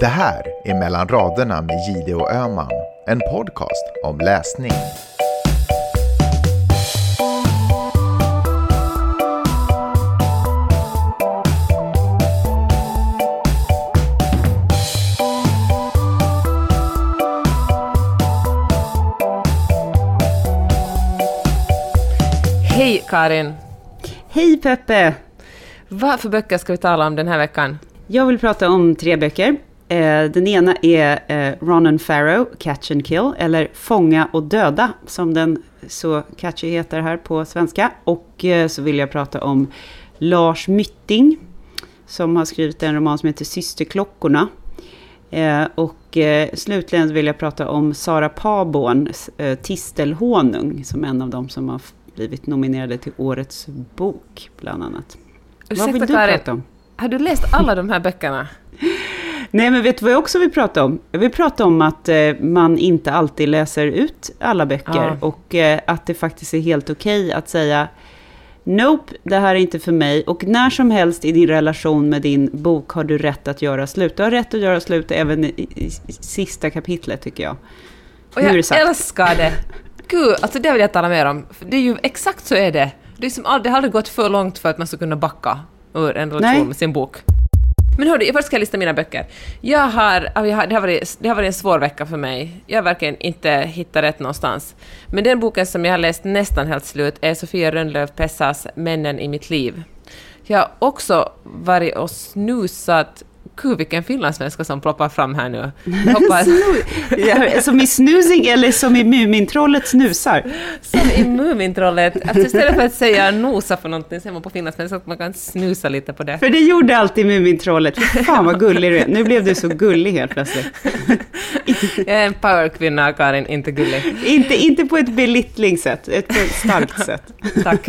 Det här är Mellan raderna med Gide och Öman, en podcast om läsning. Hej Karin! Hej Peppe! Vad för böcker ska vi tala om den här veckan? Jag vill prata om tre böcker. Eh, Den ena är eh, Ronan Farrow, Catch and Kill, eller Fånga och döda, som den så catchy heter här på svenska. Och eh, så vill jag prata om Lars Mytting, som har skrivit en roman som heter Systerklockorna. Och slutligen vill jag prata om Sara Paborn, eh, Tistelhonung, som en av dem som har blivit nominerade till Årets bok, bland annat. Vad vill du Karin, prata om? har du läst alla de här böckerna? Nej, men vet du vad jag också vill prata om? Jag vill prata om att eh, man inte alltid läser ut alla böcker Ja. och eh, att det faktiskt är helt okej att säga Nope, det här är inte för mig. Och när som helst i din relation med din bok har du rätt att göra slut. Du har rätt att göra slut även i, i, i sista kapitlet tycker jag. Och jag det älskar det! Gud, alltså det vill jag tala mer om. Det är ju exakt så är det. Det, är som, det har aldrig gått för långt för att man ska kunna backa ur en relation Nej. med sin bok. Men hördu, först ska jag lista mina böcker. Jag har, ah, jag har, det, har varit, det har varit en svår vecka för mig. Jag har verkligen inte hittat rätt någonstans. Men den boken som jag har läst nästan helt slut är Sofia Rönnlöf Pessas Männen i mitt liv. Jag har också varit och snusat... Gud, vilken finlandssvenska som ploppar fram här nu. Jag hoppas, Ja, Som i snusing eller som i Mumintrollet snusar. som i Mumintrollet. Alltså istället för att säga nosa för någonting säger man på finlandssvenska att man kan snusa lite på det. För det gjorde alltid Mumintrollet. Fy Fan vad gullig du är. Nu blev du så gullig helt plötsligt. Jag är en powerkvinna, Karin, inte gullig. Inte, inte på ett belittling sätt, ett starkt sätt. Tack.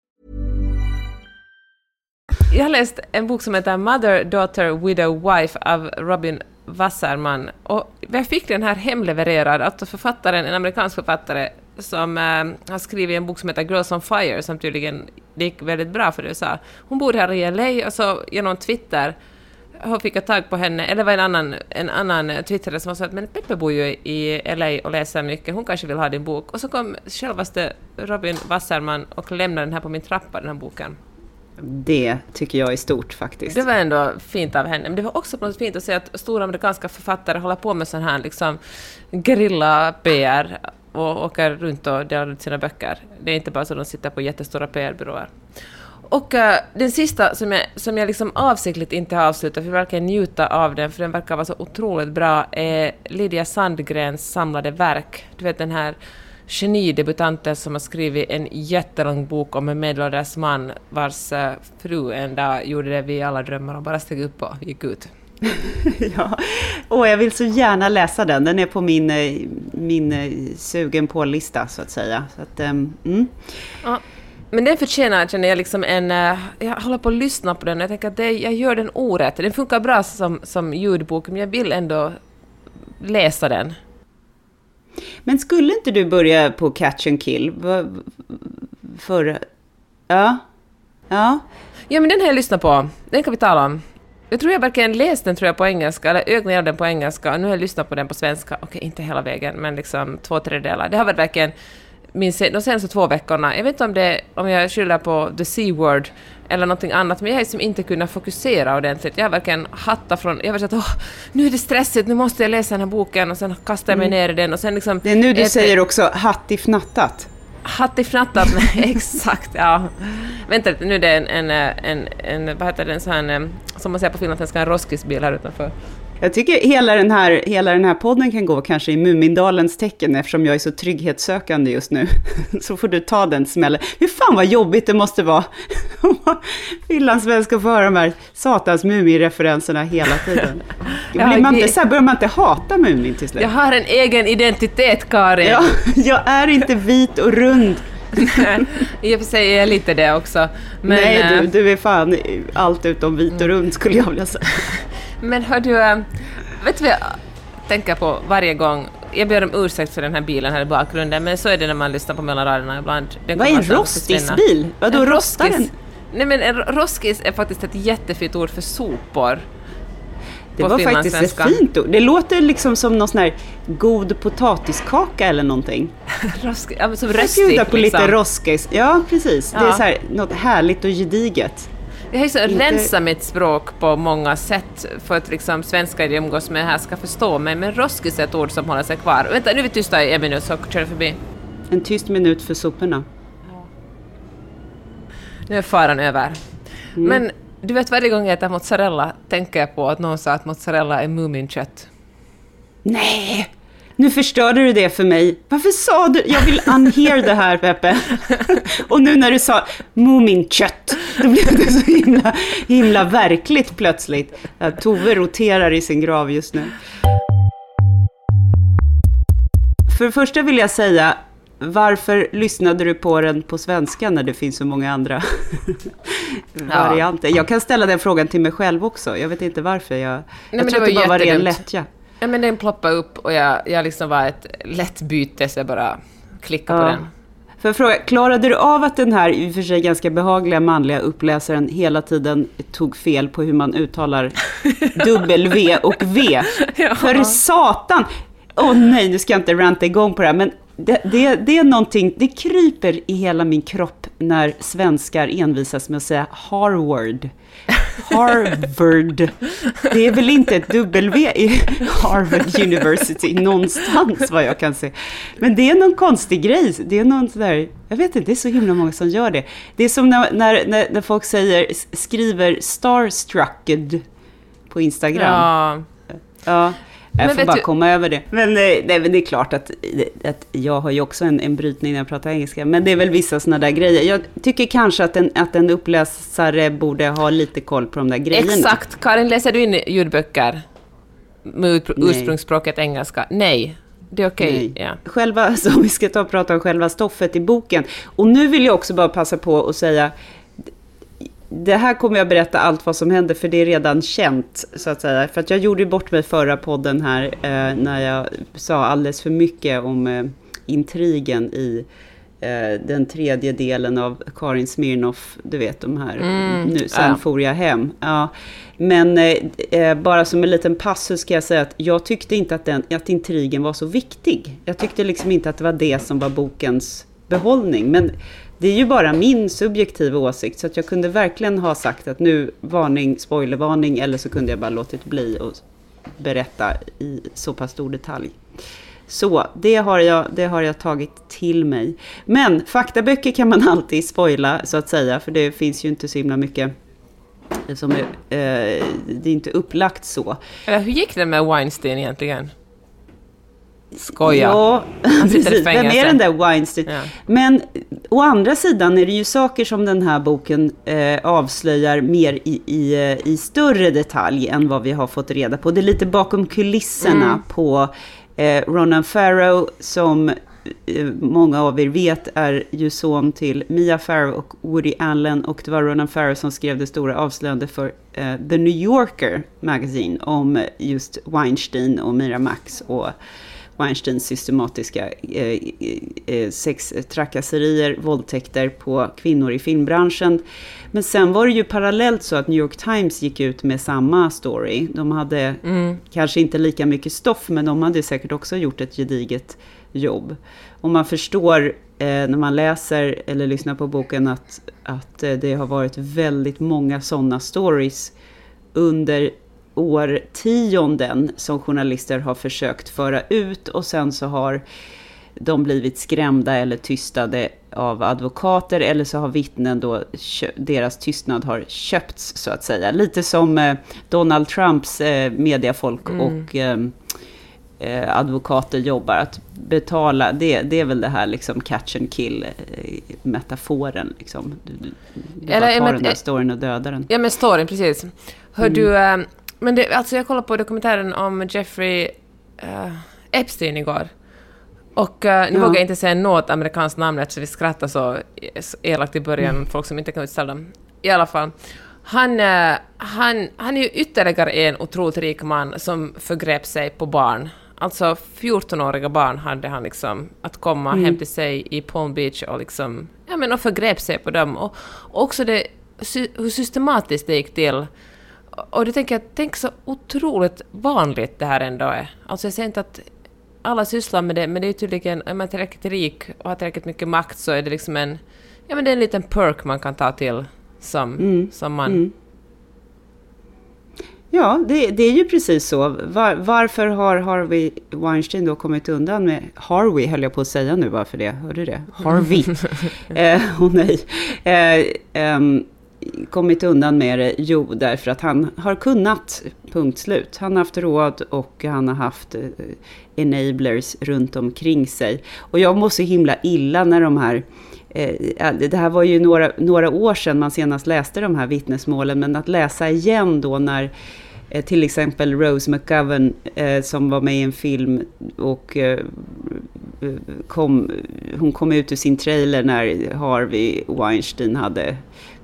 Jag har läst en bok som heter Mother, Daughter, Widow, Wife av Robin Wasserman. Och jag fick den här hemlevererad, att författaren, en amerikansk författare, som äh, har skrivit en bok som heter Girls on Fire, som tydligen gick väldigt bra för USA. Hon bor här i LA och så genom Twitter har fick jag tag på henne, eller var en annan, en annan twittrare som sa att men Peppe bor ju i LA och läser mycket, hon kanske vill ha din bok. Och så kom självaste Robin Wasserman och lämnade den här på min trappa, den här boken. Det tycker jag är stort faktiskt. Det var ändå fint av henne. Men det var också på något fint att se att stora amerikanska författare håller på med sån här liksom grilla-PR och åker runt och delar ut sina böcker. Det är inte bara så att de sitter på jättestora PR-byråer. Och uh, den sista som jag, som jag liksom avsiktligt inte har avslutat, för jag verkar njuta av den, för den verkar vara så otroligt bra, är Lydia Sandgrens samlade verk. Du vet den här genidebutanten som har skrivit en jättelång bok om en medelålders man vars eh, fru en dag gjorde det vi alla drömmer om, bara steg upp och gick ut. Ja. Åh, jag vill så gärna läsa den. Den är på min, eh, min eh, sugen på-lista så att säga. Så att, ehm, mm. Ja. Men den förtjänar, känner jag, liksom en... Jag håller på att lyssna på den och jag tänker att det, jag gör den orätt. Den funkar bra som, som ljudbok, men jag vill ändå läsa den. Men skulle inte du börja på Catch and Kill? För... Ja. Ja. Ja, men den har jag lyssnat på. Den kan vi tala om. Jag tror jag verkligen läst den tror jag på engelska, eller ögnade den på engelska, nu har jag lyssnat på den på svenska. Okej, inte hela vägen, men liksom två tredjedelar. Det har varit verkligen min, se- de senaste två veckorna, jag vet inte om, det, om jag skyller på the C-word eller någonting annat, men jag har liksom inte kunnat fokusera ordentligt. Jag har verkligen hattat från... Jag har att åh, nu är det stressigt, nu måste jag läsa den här boken och sen kastar jag mig ner i den och sen liksom... Det är nu du ett- säger också hattifnattat. Hattifnattat, exakt, ja. Vänta lite, nu är det en, en, en, en vad heter det, en sån här, en, som man säger på finlandssvenska, en roskisbil här utanför. Jag tycker hela den, här, hela den här podden kan gå kanske i Mumindalens tecken eftersom jag är så trygghetssökande just nu. Så får du ta den smällen. Hur fan vad jobbigt det måste vara om finlandssvenska får höra de här satans Mumin-referenserna hela tiden. Blir man inte, så här, börjar man inte hata Mumin till slut? Jag har en egen identitet, Karin! Ja, jag är inte vit och rund. I och för sig är jag lite det också. Men, Nej, eh, du, du är fan allt utom vit och rund skulle jag vilja säga. Men hör du, eh, vet du vad jag tänker på varje gång? Jag ber om ursäkt för den här bilen här i bakgrunden, men så är det när man lyssnar på mellan raderna ibland. Den Vad är en rostisbil? Vadå En rostar den? Nej men en roskis är faktiskt ett jättefint ord för sopor. Det var faktiskt ett fint ord. Det låter liksom som någon sån här god potatiskaka eller någonting. Roskis, ja, som bjuder röstigt på lite liksom. roskis. Ja, precis. Det är Ja. så här, något härligt och gediget. Jag har ju så Inte- rensa mitt språk på många sätt för att liksom svenskar jag umgås med här ska förstå mig, men roskis är ett ord som håller sig kvar. Vänta, nu är vi tysta i en minut så kör förbi. En tyst minut för soporna. Nu är faran över. Mm. Men du vet, varje gång jag äter mozzarella tänker jag på att någon sa att mozzarella är Muminkött. Nej! Nu förstörde du det för mig. Varför sa du? Jag vill unhear det här, Peppe. Och nu när du sa Muminkött, då blev det så himla, himla verkligt plötsligt. Tove roterar i sin grav just nu. För det första vill jag säga, varför lyssnade du på den på svenska när det finns så många andra varianter? Jag kan ställa den frågan till mig själv också. Jag vet inte varför. Jag, men jag tror att det bara var ren lättja. Ja, men den ploppade upp och jag, jag liksom var ett lätt byte så jag bara klickade på Ja. den. För fråga, klarade du av att den här i och för sig ganska behagliga manliga uppläsaren hela tiden tog fel på hur man uttalar W och V? Ja. För satan! Åh nej, nu ska jag inte ranta igång på det här, men det, det, det är någonting, det kryper i hela min kropp när svenskar envisas med att säga Harvard. Harvard. Det är väl inte ett W i Harvard University någonstans vad jag kan se. Men det är någon konstig grej. Det är någon sådär, jag vet inte, det är så himla många som gör det. Det är som när, när, när, folk säger, skriver starstrucked på Instagram. Ja. Ja, jag får bara du- komma över det. Men, eh, nej, men det är klart att, att jag har ju också en, en brytning när jag pratar engelska. Men det är väl vissa sådana där grejer. Jag tycker kanske att en, att en uppläsare borde ha lite koll på de där grejerna. Exakt. Karin, läser du in ljudböcker med ut- Nej. ursprungsspråket engelska? Nej. Det är okej. Nej. Ja. Själva, så vi ska ta och prata om själva stoffet i boken. Och nu vill jag också bara passa på att säga, det här kommer jag berätta allt vad som händer, för det är redan känt, så att säga. För att jag gjorde bort mig förra podden här, eh, när jag sa alldeles för mycket om eh, intrigen i eh, den tredje delen av Karin Smirnoff, du vet de här, nu, sen ja. for jag hem. Ja. Men eh, eh, bara som en liten passus ska jag säga att jag tyckte inte att, den, att intrigen var så viktig. Jag tyckte liksom inte att det var det som var bokens behållning. Men det är ju bara min subjektiva åsikt, så att jag kunde verkligen ha sagt att nu varning, spoilervarning, eller så kunde jag bara låtit bli och berätta i så pass stor detalj. Så det har, jag, det har jag tagit till mig. Men faktaböcker kan man alltid spoila, så att säga, för det finns ju inte så himla mycket eh, som är, eh, det är inte upplagt så. Hur gick det med Weinstein egentligen? Skoja. Ja, sitter i precis. Vem fängelse. är den där Weinstein? Ja. Men å andra sidan är det ju saker som den här boken eh, avslöjar mer i, i, eh, i större detalj än vad vi har fått reda på. Det är lite bakom kulisserna Mm. på eh, Ronan Farrow som eh, många av er vet är ju son till Mia Farrow och Woody Allen och det var Ronan Farrow som skrev det stora avslöjande för eh, The New Yorker Magazine om just Weinstein och Miramax och Weinsteins systematiska eh, eh, sextrakasserier, våldtäkter på kvinnor i filmbranschen. Men sen var det ju parallellt så att New York Times gick ut med samma story. De hade kanske inte lika mycket stoff, men de hade säkert också gjort ett gediget jobb. Och man förstår eh, när man läser eller lyssnar på boken att, att eh, det har varit väldigt många sådana stories under årtionden som journalister har försökt föra ut och sen så har de blivit skrämda eller tystade av advokater eller så har vittnen då, deras tystnad har köpts så att säga. Lite som eh, Donald Trumps eh, mediafolk mm. och eh, eh, advokater jobbar. Att betala, det, det är väl det här liksom catch and kill eh, metaforen. Liksom. Du, du, du Eller, bara tar den där storyn och dödar den. Ja men storyn, precis. Hör mm. du, äh, men det, alltså jag kollade på dokumentären om Jeffrey äh, Epstein igår. Och uh, nu ja. vågar jag inte säga något amerikanskt namn eftersom vi skrattar så elakt i början, mm. folk som inte kan utställa dem. I alla fall. Han, uh, han, han är ju ytterligare en otroligt rik man som förgrep sig på barn. Alltså 14-åriga barn hade han liksom att komma mm. hem till sig i Palm Beach och liksom, ja men och förgrep sig på dem. Och, och också det, hur systematiskt det gick till. Och det tänker jag, tänk så otroligt vanligt det här ändå är. Alltså jag säger inte att alla sysslar med det, men det är tydligen, är man tillräckligt rik och har tillräckligt mycket makt så är det liksom en, ja men det är en liten perk man kan ta till som, mm. som man. Mm. Ja, det, det, är ju precis så. Var, varför har Harvey Weinstein då kommit undan med... Harvey höll jag på att säga nu bara för det. Hörde du det? Harvey. eh, oh nej. Eh, um, kommit undan med det? Jo, därför att han har kunnat, punkt slut. Han har haft råd och han har haft eh, enablers runt omkring sig. Och jag mår så himla illa när de här eh, det här var ju några, några år sedan man senast läste de här vittnesmålen, men att läsa igen då när eh, till exempel Rose McGovern som var med i en film och kom, hon kom ut ur sin trailer när Harvey Weinstein hade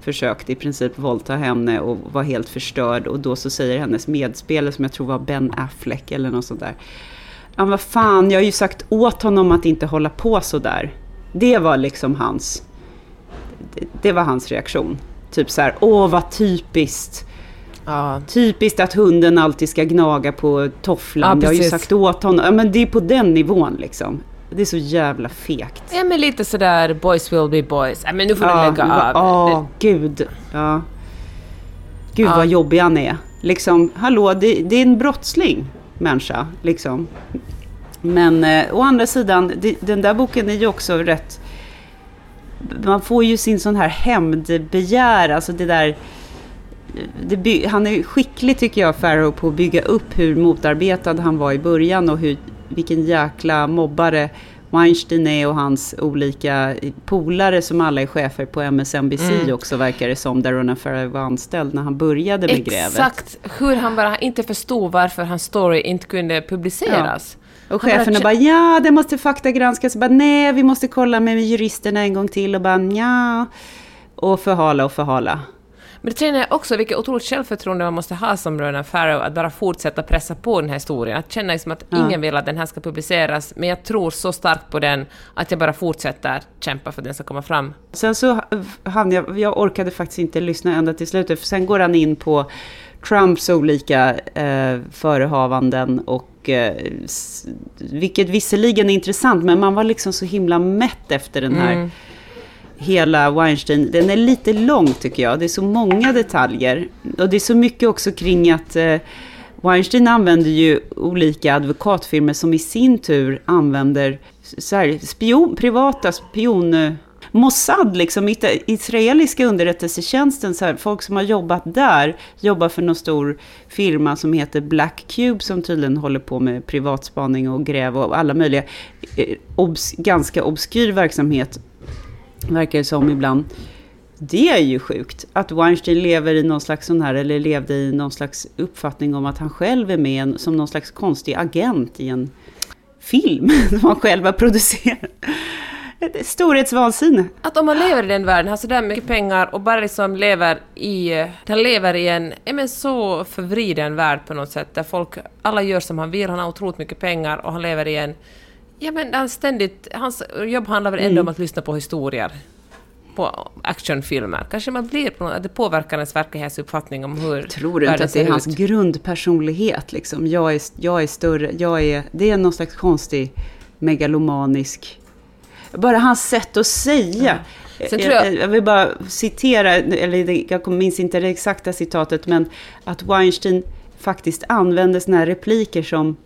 försökte i princip våldta henne och var helt förstörd. Och då så säger hennes medspelare, som jag tror var Ben Affleck eller något sånt där. Ja, vad fan, jag har ju sagt åt honom att inte hålla på så där. Det var liksom hans... Det var hans reaktion. Typ så här, åh vad typiskt. Ja. Typiskt att hunden alltid ska gnaga på tofflan. Ja, jag har ju sagt åt honom. Ja, men det är på den nivån liksom. Det är så jävla fegt. Ja, men lite sådär boys will be boys. Ja, men nu får ja, du lägga av. Ja, oh, gud. Ja. Gud ja. vad jobbig han är. Liksom, hallå, det, det är en brottsling, människa. Liksom. Men eh, å andra sidan, det, den där boken är ju också rätt... Man får ju sin sån här hämndbegär, alltså det där... Det, han är skicklig tycker jag, Farrow, på att bygga upp hur motarbetad han var i början och hur vilken jäkla mobbare Weinstein är och hans olika polare som alla är chefer på MSNBC mm. också verkar det som, där Ronan Farrow var anställd när han började med grävet. Exakt, hur han bara inte förstod varför hans story inte kunde publiceras. Ja. Och cheferna bara, bara, ja, det måste faktagranskas. Bara, nej, vi måste kolla med juristerna en gång till. Och bara, ja. Och förhala och förhala. Men det tränar också vilket otroligt självförtroende man måste ha som Ronan Farrow att bara fortsätta pressa på den här historien. Att känna liksom att ja. ingen vill att den här ska publiceras, men jag tror så starkt på den att jag bara fortsätter kämpa för att den ska komma fram. Sen så hann jag, jag orkade faktiskt inte lyssna ända till slutet, för sen går han in på Trumps olika eh, förehavanden och eh, vilket visserligen är intressant, men man var liksom så himla mätt efter den här mm hela Weinstein, den är lite lång tycker jag. Det är så många detaljer. Och det är så mycket också kring att eh, Weinstein använder ju olika advokatfirmor som i sin tur använder så här, spion, privata spion... Eh, Mossad, liksom, israeliska underrättelsetjänsten, så här, folk som har jobbat där, jobbar för någon stor firma som heter Black Cube, som tydligen håller på med privatspaning och gräv och alla möjliga, eh, obs, ganska obskyr verksamhet verkar det som ibland. Det är ju sjukt att Weinstein lever i någon slags sån här, eller levde i någon slags uppfattning om att han själv är med som någon slags konstig agent i en film som han själv har producerat. Storhetsvansinne. Att om man lever i den världen, har sådär mycket pengar och bara liksom lever i... Han lever i en men så förvriden värld på något sätt, där folk... Alla gör som han vill, han har otroligt mycket pengar och han lever i en Ja, men han ständigt, hans jobb handlar väl ändå mm. om att lyssna på historier på actionfilmer. Kanske man blir på något, det påverkar ens verklighetsuppfattning om hur tror inte att det är hans grundpersonlighet. Liksom. Jag, är, jag är större, jag är, det är någon slags konstig megalomanisk... bara hans sätt att säga. Sen Jag, jag- jag vill bara citera, eller jag minns inte det exakta citatet, men att Weinstein faktiskt använde såna här repliker som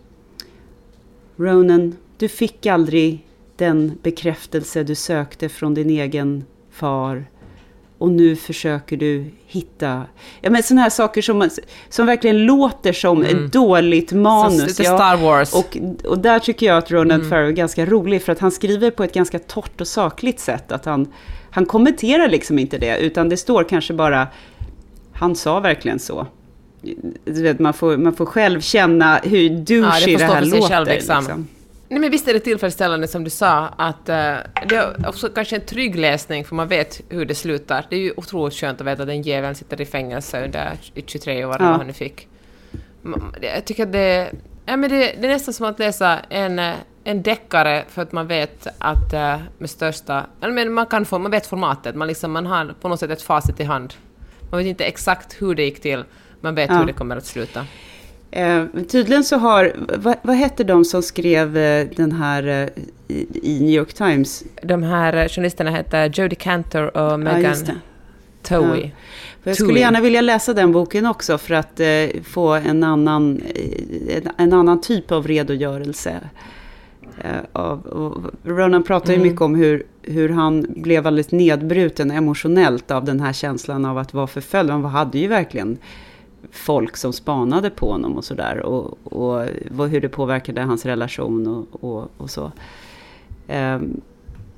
Ronan, du fick aldrig den bekräftelse du sökte från din egen far. Och nu försöker du hitta... Ja, men såna här saker som, som verkligen låter som ett dåligt manus. Mm. lite Ja, Star Wars. Och, och där tycker jag att Ronan Farrow är ganska rolig, för att han skriver på ett ganska torrt och sakligt sätt. Att han, han kommenterar liksom inte det, utan det står kanske bara, han sa verkligen så. Du vet, man, får, man får själv känna hur douchey får det stå här låter. liksom. Nej, men visst är det tillfredsställande som du sa, att eh, det är också kanske en trygg läsning, för man vet hur det slutar. Det är ju otroligt skönt att veta att den jäveln sitter i fängelse under i 23 år, eller Ja. vad han nu fick. Jag tycker att det, ja, men det, det är nästan som att läsa en, eh, en deckare, för att man vet att eh, med största... Men man, kan få, man vet formatet, man, liksom, man har på något sätt ett facit i hand. Man vet inte exakt hur det gick till, man vet Ja. hur det kommer att sluta. Eh, tydligen så har, vad, vad hette de som skrev eh, den här eh, i, i New York Times? De här eh, journalisterna heter Jodie Cantor och Ja, Megan det. Towie. Ja. Jag skulle gärna vilja läsa den boken också för att eh, få en annan, en, annan typ av redogörelse. Av, Ronan pratar ju Mm. mycket om hur, hur han blev alldeles nedbruten emotionellt av den här känslan av att vara förföljd. Han hade ju verkligen folk som spanade på honom och sådär. Och, och vad- hur det påverkade hans relation och, och, och så. Ehm,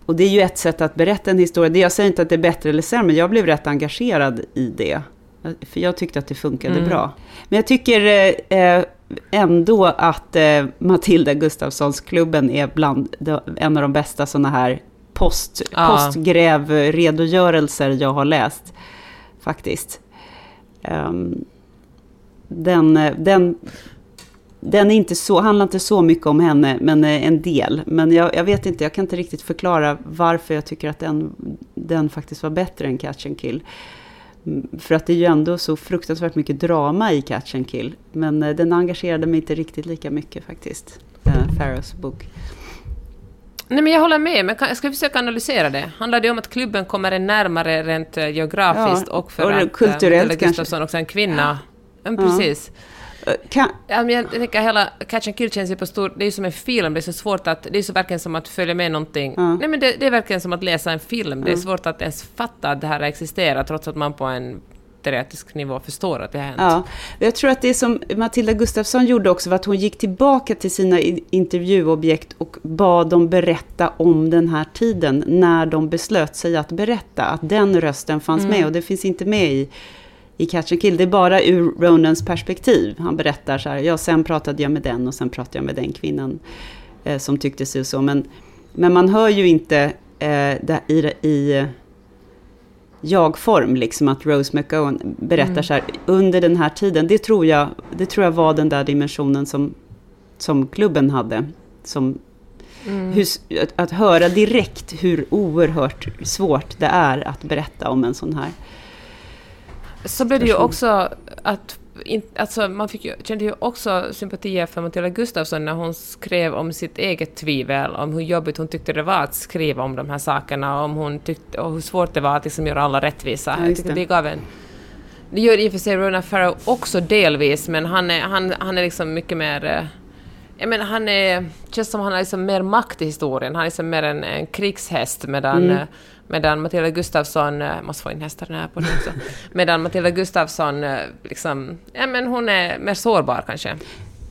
och det är ju ett sätt att berätta en historia. Jag säger inte att det är bättre eller sämre, men jag blev rätt engagerad i det. För jag tyckte att det funkade Mm. bra. Men jag tycker eh, eh, ändå att eh, Matilda Gustafssons klubben är bland de, en av de bästa sådana här post, Ja. postgrävredogörelser jag har läst. Faktiskt. Ehm, den, eh, den, den är inte så, handlar inte så mycket om henne, men eh, en del. Men jag, jag vet inte, jag kan inte riktigt förklara varför jag tycker att den, den faktiskt var bättre än Catch and Kill. Mm, För att det är ju ändå så fruktansvärt mycket drama i Catch and Kill. Men eh, den engagerade mig inte riktigt lika mycket faktiskt. Uh, Farrows bok. Nej, men jag håller med, men jag ska försöka analysera det. Handlar det om att klubben kommer en närmare rent eh, geografiskt Ja, och för och att eh, kulturellt. Gustafsson också är en kvinna? Ja. Men precis. Eh, Kan, Ja, men jag tänker hela Catch and Kill känns ju på stor... Det är ju som en film, det är så svårt att... Det är så verkligen som att följa med någonting. Ja. Nej men det, det är verkligen som att läsa en film. Det är svårt att ens fatta att det här existerar trots att man på en teoretisk nivå förstår att det har hänt. Ja, jag tror att det som Matilda Gustafsson gjorde också var att hon gick tillbaka till sina intervjuobjekt och bad dem berätta om den här tiden när de beslöt sig att berätta. Att den rösten fanns med och det finns inte med i, i Catch and Kill. Det är bara ur Ronans perspektiv. Han berättar så här, ja sen pratade jag med den och sen pratade jag med den kvinnan eh, som tyckte sig så. Men, men man hör ju inte eh, det, i, i eh, jag-form, liksom att Rose McGowan berättar så här, under den här tiden, det tror jag, det tror jag var den där dimensionen som, som klubben hade. Som, hur, s- att, att höra direkt hur oerhört svårt det är att berätta om en sån här. Så blev det ju också att... In, alltså man fick ju, kände ju också sympatier för Matilda Gustafsson när hon skrev om sitt eget tvivel, om hur jobbigt hon tyckte det var att skriva om de här sakerna, om hon tyckte, och hur svårt det var att liksom göra alla rättvisa. Ja, Jag tyckte det. det gav en... Det gör i och för sig Ronan Farrow också delvis, men han är, han, han är liksom mycket mer... Jag menar, han är... känns som han har liksom mer makt i historien. Han är liksom mer en, en krigshäst medan, Mm. eh, medan Matilda Gustafsson... eh, Jag måste få in hästarna här på det också. medan Matilda Gustafsson eh, liksom... Ja, men hon är mer sårbar kanske.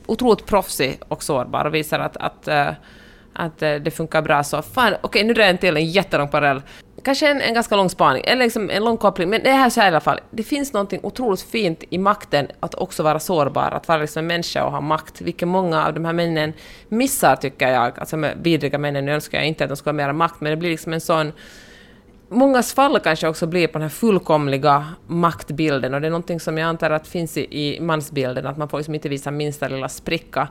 Otroligt proffsig och sårbar och visar att, att, att eh, det funkar bra så. Fan, okej, nu drar jag en till en jättelång parallell. Kanske en, en ganska lång spaning, eller liksom en lång koppling, men det här så här i alla fall. Det finns något otroligt fint i makten att också vara sårbar, att vara liksom en människa och ha makt, vilket många av de här männen missar tycker jag. Alltså de vidriga männen, nu önskar jag inte att de ska ha mera makt, men det blir liksom en sån Mångas fall kanske också blir på den här fullkomliga maktbilden och det är någonting som jag antar att finns i, i mansbilden, att man får liksom inte visa minsta lilla spricka.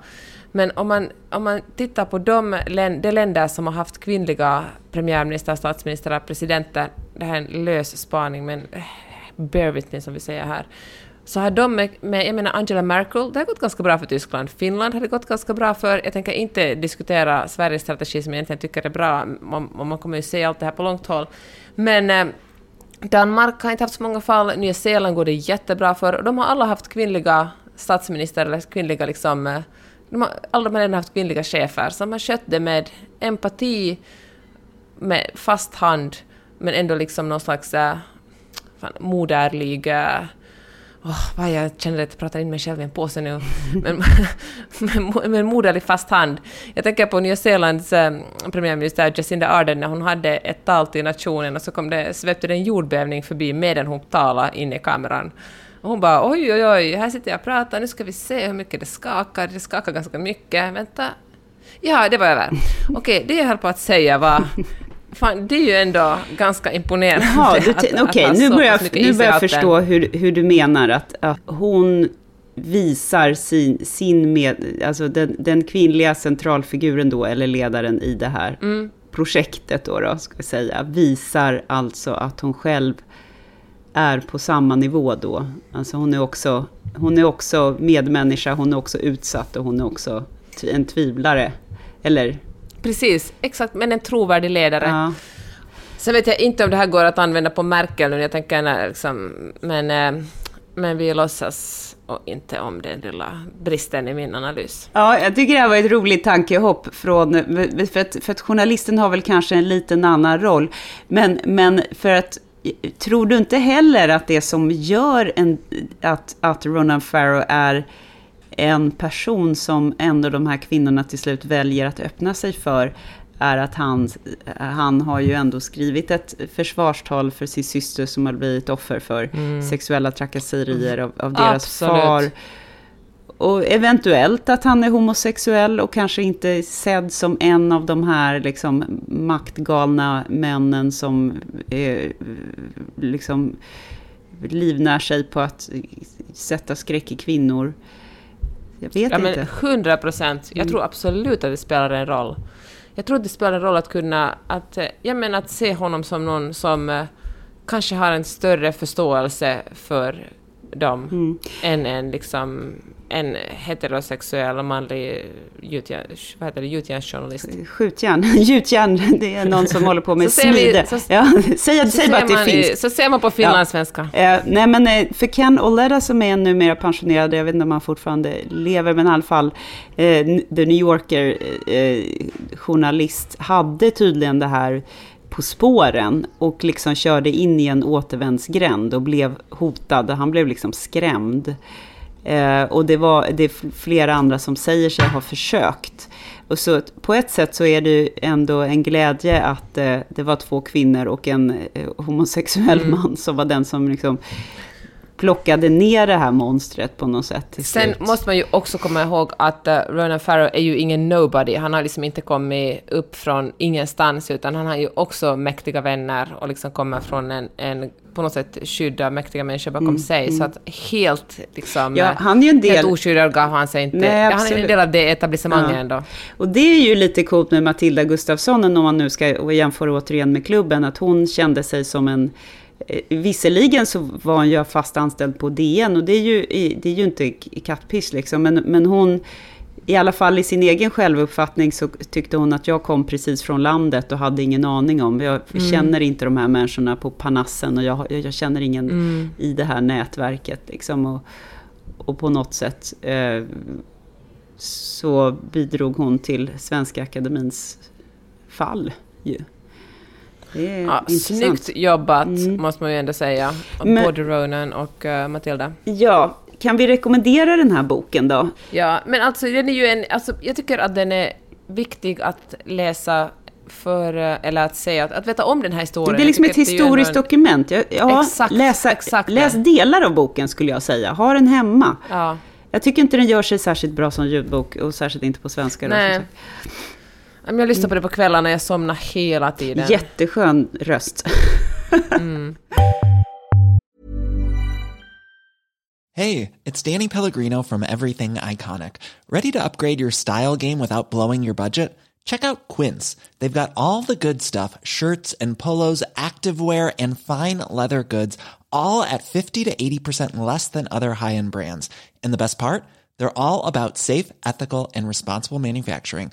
Men om man, om man tittar på de, de länder som har haft kvinnliga premiärministrar, statsministrar, presidenter, det här är en lös spaning men eh, bear with me som vi säger här. så har de med, med, jag menar Angela Merkel, det har gått ganska bra för Tyskland. Finland har det gått ganska bra för. Jag tänker inte diskutera Sveriges strategi som jag egentligen tycker är bra, man, man kommer ju se allt det här på långt håll. Men eh, Danmark har inte haft så många fall, Nya Zeeland går det jättebra för, och de har alla haft kvinnliga statsminister eller kvinnliga liksom... Eh, eh, De har, alla de har redan haft kvinnliga chefer som har skött det med empati, med fast hand, men ändå liksom någon slags äh, fan, moderlig... Äh, vad jag känner att jag pratar in mig själv i en påse nu. men, men, men moderlig fast hand. Jag tänker på Nya Zeelands äh, premiärminister Jacinda Ardern när hon hade ett tal till nationen och så kom det, svepte det en jordbävning förbi medan hon talade in i kameran. Och hon bara oj, oj, oj, här sitter jag och pratar, nu ska vi se hur mycket det skakar. Det skakar ganska mycket. Vänta. Ja, det var över. Okej, det jag höll på att säga var... Fan, det är ju ändå ganska imponerande. Att okej, ha nu börjar jag, nu börjar jag förstå hur, hur du menar att, att hon visar sin, sin med, alltså den, den kvinnliga centralfiguren då, eller ledaren i det här Mm. projektet då, då, ska vi säga, visar alltså att hon själv är på samma nivå då. Alltså hon är också, hon är också medmänniska, hon är också utsatt och hon är också en tvivlare. Eller, Precis, exakt, men en trovärdig ledare. ja. Sen vet jag inte om det här går att använda på Merkel nu, jag tänker när, liksom, men, eh, men vi låtsas och inte om den lilla bristen i min analys. Ja, jag tycker det här var ett roligt tankehopp från, för att, för att journalisten har väl kanske en liten annan roll. Men, men för att, tror du inte heller att det som gör en, att, att Ronan Farrow är en person som ändå de här kvinnorna till slut väljer att öppna sig för, är att han, han har ju ändå skrivit ett försvarstal för sin syster som har blivit offer för sexuella trakasserier av, av deras Absolut. far. Och eventuellt att han är homosexuell och kanske inte sedd som en av de här liksom, maktgalna männen som är, liksom, livnär sig på att sätta skräck i kvinnor. Jag vet Ja, men inte. 100 procent. Jag tror absolut att det spelar en roll. Jag tror att det spelar en roll att kunna, att, eh, jag menar att se honom som någon som eh, kanske har en större förståelse för dem Mm. än en liksom en heterosexuell manlig gjutjärn, vad heter det, gjutjärnsjournalist. Skjutjärn, gjutjärn, det är någon som håller på med ser vi- smide. så- ja, säg, Så säg bara att det är finskt. Så ser man på finlandssvenska. Eh, nej men eh, för Ken Oleda som är numera pensionerad, jag vet inte om han fortfarande lever, men i alla fall eh, The New Yorker eh, journalist hade tydligen det här på spåren och liksom körde in i en återvändsgränd och blev hotad. Han blev liksom skrämd. Eh, och det, var, det är flera andra som säger sig ha försökt. Och så på ett sätt så är det ändå en glädje att eh, det var två kvinnor och en eh, homosexuell Mm. man som var den som liksom plockade ner det här monstret på något sätt Sen måste man ju också komma ihåg att uh, Ronan Farrow är ju ingen nobody. Han har liksom inte kommit upp från ingenstans, utan han har ju också mäktiga vänner och liksom kommer från en, en på något sätt skydda mäktiga människor bakom sig. Så att helt liksom... Mm, Ja, eh, han är en del- Helt oskyddad gav han sig inte. Nej, han är en del av det etablissemanget Ja. ändå. Och det är ju lite coolt med Matilda Gustafsson, om man nu ska jämföra återigen med klubben, att hon kände sig som en... eh, Visserligen så var hon ju fast anställd på DN och det är ju, det är ju inte kattpiss liksom, men, men hon... I alla fall i sin egen självuppfattning så tyckte hon att jag kom precis från landet och hade ingen aning om. Jag känner inte de här människorna på Panassen och jag, jag känner ingen i det här nätverket. Liksom, och, och på något sätt eh, så bidrog hon till Svenska Akademins fall. Ju. Ja, snyggt jobbat, Mm. måste man ju ändå säga. Men- Både Ronan och uh, Matilda. Ja, kan vi rekommendera den här boken då? Ja, men alltså den är ju en... Alltså, jag tycker att den är viktig att läsa för... eh, Eller att säga, att, att veta om den här historien. Det är liksom ett historiskt en- dokument. Ja, ja, Exakt, läsa, exakt läs delar av boken skulle jag säga. Ha den hemma. Ja. Jag tycker inte den gör sig särskilt bra som ljudbok och särskilt inte på svenska. då, Nej. men Jag lyssnar på det på kvällarna, jag somnar hela tiden. Jätteskön röst. Hey, it's Danny Pellegrino from Everything Iconic. Ready to upgrade your style game without blowing your budget? Check out Quince. They've got all the good stuff shirts and polos, activewear, and fine leather goods, all at 50 to 80% less than other high-end brands. And the best part? They're all about safe, ethical, and responsible manufacturing.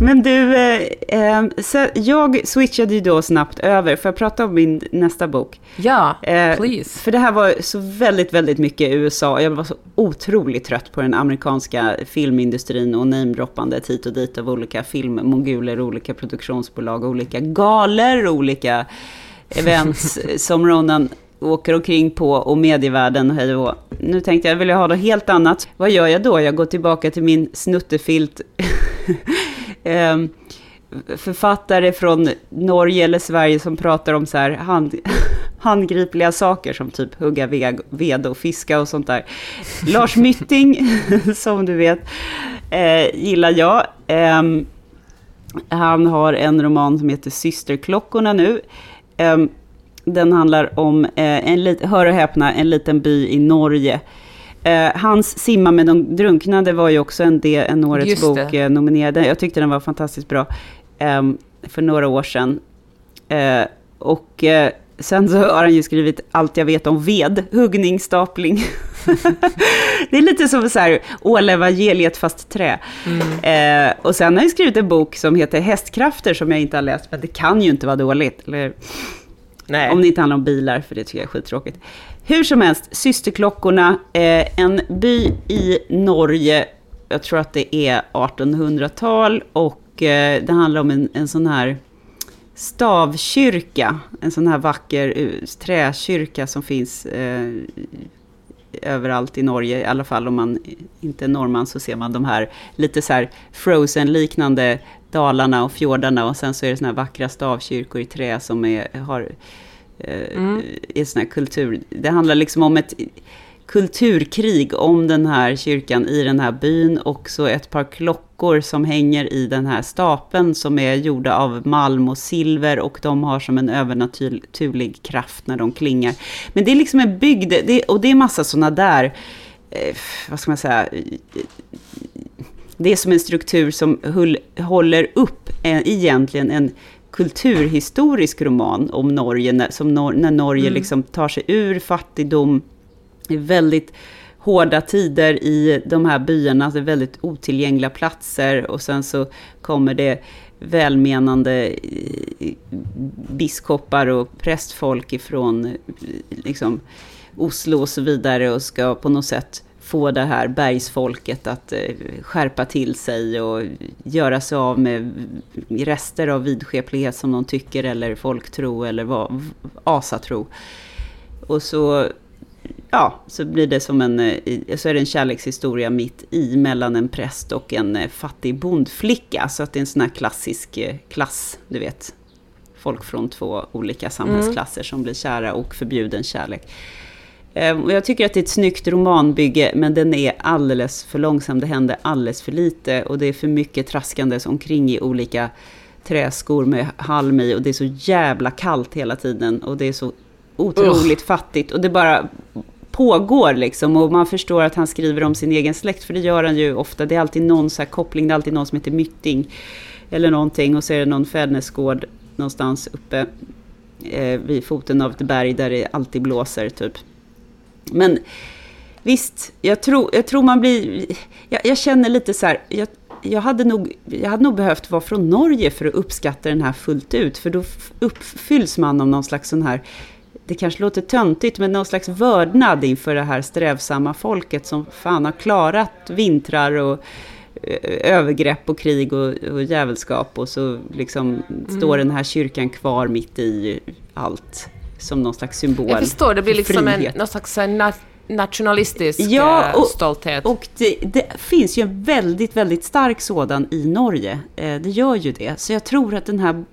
Men du, eh, eh, så jag switchade ju då snabbt över, för att prata om min nästa bok. Ja, Eh, please. För det här var så väldigt, väldigt mycket USA. Jag var så otroligt trött på den amerikanska filmindustrin och namedroppandet hit och dit av olika filmmoguler, olika produktionsbolag, olika galer, olika events som Ronan åker omkring på och medievärlden och hej och. Nu tänkte jag, vill jag ha något helt annat. Vad gör jag då? Jag går tillbaka till min snuttefilt. Ehm, författare från Norge eller Sverige som pratar om så här hand, handgripliga saker som typ hugga ved, ved och fiska och sånt där. Lars Mytting, som du vet, eh, gillar jag. Eh, han har en roman som heter Systerklockorna nu. Ehm, den handlar om, eh, en lit, hör och häpna, en liten by i Norge. Eh, hans Simma med de drunknade var ju också en, del, en årets Just bok eh, nominerad. Jag tyckte den var fantastiskt bra ehm, för några år sedan. Eh, och eh, sen så har han ju skrivit Allt jag vet om ved, huggning, stapling. det är lite som så här Ålevangeliet fast trä. Eh, och sen har han skrivit en bok som heter Hästkrafter som jag inte har läst, men det kan ju inte vara dåligt. Eller? Nej. Om det inte handlar om bilar, för det tycker jag är skittråkigt. Hur som helst, Systerklockorna, eh, en by i Norge, jag tror att det är 1800-tal, och eh, det handlar om en, en sån här stavkyrka, en sån här vacker eh, träkyrka som finns eh, överallt i Norge, i alla fall om man inte är norrman så ser man de här lite så här Frozen-liknande dalarna och fjordarna och sen så är det såna här vackra stavkyrkor i trä som är, har eh, är sån här kultur. Det handlar liksom om ett kulturkrig om den här kyrkan i den här byn och så ett par klockor som hänger i den här stapeln som är gjorda av malm och silver och de har som en övernaturlig kraft när de klingar. Men det är liksom en bygd, det, och det är massa sådana där, eh, vad ska man säga, det är som en struktur som hull, håller upp en, egentligen en kulturhistorisk roman om Norge, när, som nor, när Norge liksom tar sig ur fattigdom, i väldigt hårda tider i de här byarna, alltså väldigt otillgängliga platser och sen så kommer det välmenande eh, biskopar och prästfolk ifrån eh, liksom, Oslo och så vidare och ska på något sätt få det här bergsfolket att eh, skärpa till sig och göra sig av med rester av vidskeplighet som de tycker eller folktro eller vad, asatro. Och så ja, så blir det som en, eh, så är det en kärlekshistoria mitt i mellan en präst och en eh, fattig bondflicka. Så att det är en sån här klassisk klass, du vet. Folk från två olika samhällsklasser som blir kära och förbjuden kärlek. Eh, Och jag tycker att det är ett snyggt romanbygge, men den är alldeles för långsam. Det händer alldeles för lite och det är för mycket traskandes omkring i olika träskor med halm i och det är så jävla kallt hela tiden och det är så otroligt fattigt och det bara pågår liksom. Och man förstår att han skriver om sin egen släkt, för det gör han ju ofta. Det är alltid någon så här koppling, det är alltid någon som heter Mytting. Eller någonting, och så är det någon fädernesgård någonstans uppe eh, vid foten av ett berg där det alltid blåser, typ. Men visst, jag tror, jag tror man blir... Jag, jag känner lite så här, jag, jag, hade nog, jag hade nog behövt vara från Norge för att uppskatta den här fullt ut. För då uppfylls man av någon slags sån här, det kanske låter töntigt, men någon slags vördnad inför det här strävsamma folket som fan har klarat vintrar och eh, övergrepp och krig och, och djävulskap. Och så liksom står den här kyrkan kvar mitt i allt. Som någon slags symbol Jag förstår, det blir liksom en, någon slags na nationalistisk Ja, eh, och- stolthet. Och det, det finns ju en väldigt, väldigt stark sådan i Norge. Eh, det gör ju det. Så jag tror att den här...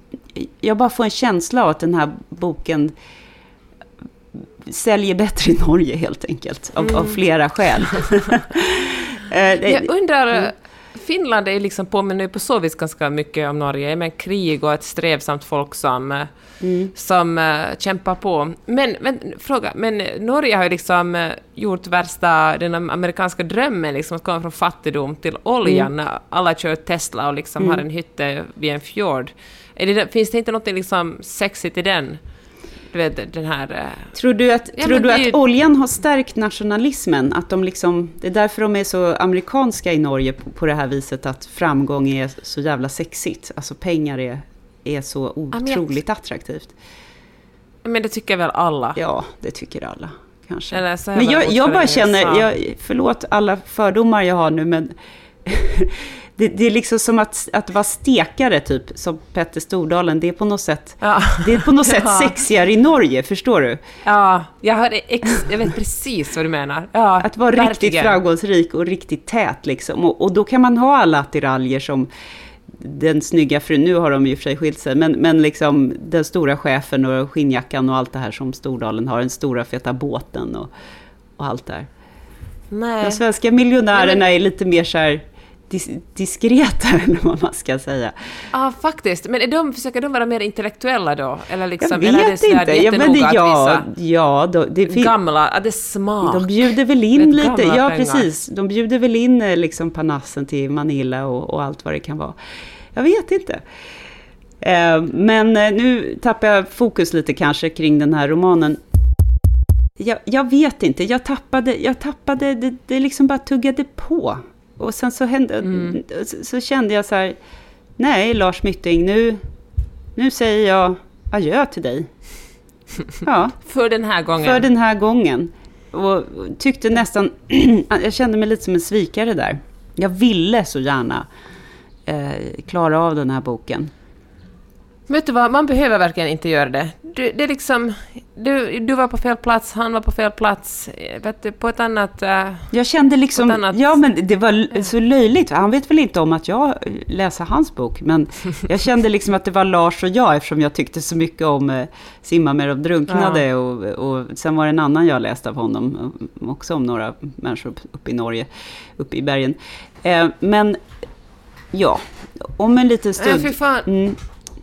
Jag bara får en känsla av att den här boken säljer bättre i Norge helt enkelt. Av, av flera skäl. Eh, Jag undrar, Mm. Finland är liksom påminner på så vis ganska mycket om Norge, med krig och ett strävsamt folk som, eh, Mm. som uh, kämpar på. Men, men, fråga, men Norge har ju liksom eh, gjort värsta, den amerikanska drömmen, liksom att komma från fattigdom till oljan. Mm. Alla kör Tesla och liksom har en hytte vid en fjord. Det, finns det inte något liksom sexigt i den? Du vet, den här... eh, Tror du att, Ja, tror men du att ju- oljan har stärkt nationalismen? Att de liksom, det är därför de är så amerikanska i Norge på, på det här viset att framgång är så jävla sexigt. Alltså pengar är, är så men jag- otroligt attraktivt. Men det tycker väl alla? Ja, det tycker alla. Kanske. Eller men jag, jag bara känner, jag, förlåt alla fördomar jag har nu, men det, det är liksom som att, att vara stekare, typ, som Petter Stordalen. Det är på något sätt, Ja. det är på något sätt Ja. sexigare i Norge, förstår du? Ja, jag, har ex, jag vet precis vad du menar. Ja, Att vara riktigt verkligen. framgångsrik och riktigt tät liksom. Och, och då kan man ha alla attiraljer som den snygga frun, nu har de ju för sig skilt sig, men, men liksom den stora chefen och skinnjackan och allt det här som Stordalen har, den stora feta båten och, och allt det här. Nej. De svenska miljonärerna är lite mer så här dis, diskreta, eller vad man ska säga. Ja, faktiskt. Men är de, försöker de vara mer intellektuella då? Eller liksom, Jag eller är det vet inte. Ja, men det, ja, ja då, det gamla, att det är smart? De bjuder väl in Vet, lite, ja pengar. precis. De bjuder väl in eh, liksom panassen till Manila och, och allt vad det kan vara. Jag vet inte. Eh, men eh, nu tappar jag fokus lite kanske kring den här romanen. Jag, jag vet inte, jag tappade, jag tappade, det, det liksom bara tuggade på. Och sen så hände, Mm. så, så kände jag så här, nej Lars Mytting, nu, nu säger jag adjö till dig. Ja. För den här gången? För den här gången. Och tyckte nästan, jag kände mig lite som en svikare där. Jag ville så gärna eh, klara av den här boken. Vet du vad, man behöver verkligen inte göra det. Du, det är liksom, du, du var på fel plats, han var på fel plats. eh, Vet du, på ett annat... eh, Jag kände liksom, annat- ja men det var l- så löjligt. Han vet väl inte om att jag läser hans bok, men jag kände liksom att det var Lars och jag, eftersom jag tyckte så mycket om eh, Simma med de drunknade. Och, och sen var det en annan jag läste av honom, eh, också om några människor upp- uppe i Norge, uppe i bergen. Eh, men ja, om en liten stund. Mm.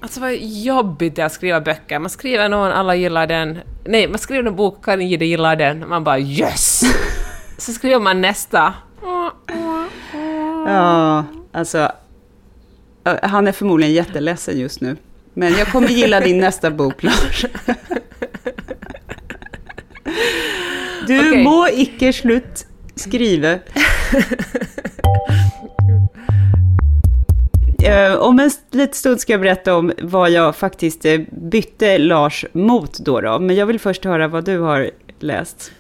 Alltså vad jobbigt det är att skriva böcker. Man skriver någon, alla gillar den. Nej, man skriver en bok, Karin Gide gillar den. Man bara yes! Så skriver man nästa. Ja, alltså. Han är förmodligen jätteledsen just nu. Men jag kommer gilla din nästa bok, Lars. Du Okej. må icke slut skrive. Eh, Om en liten stund ska jag berätta om vad jag faktiskt eh, bytte Lars mot då, då. Men jag vill först höra vad du har läst.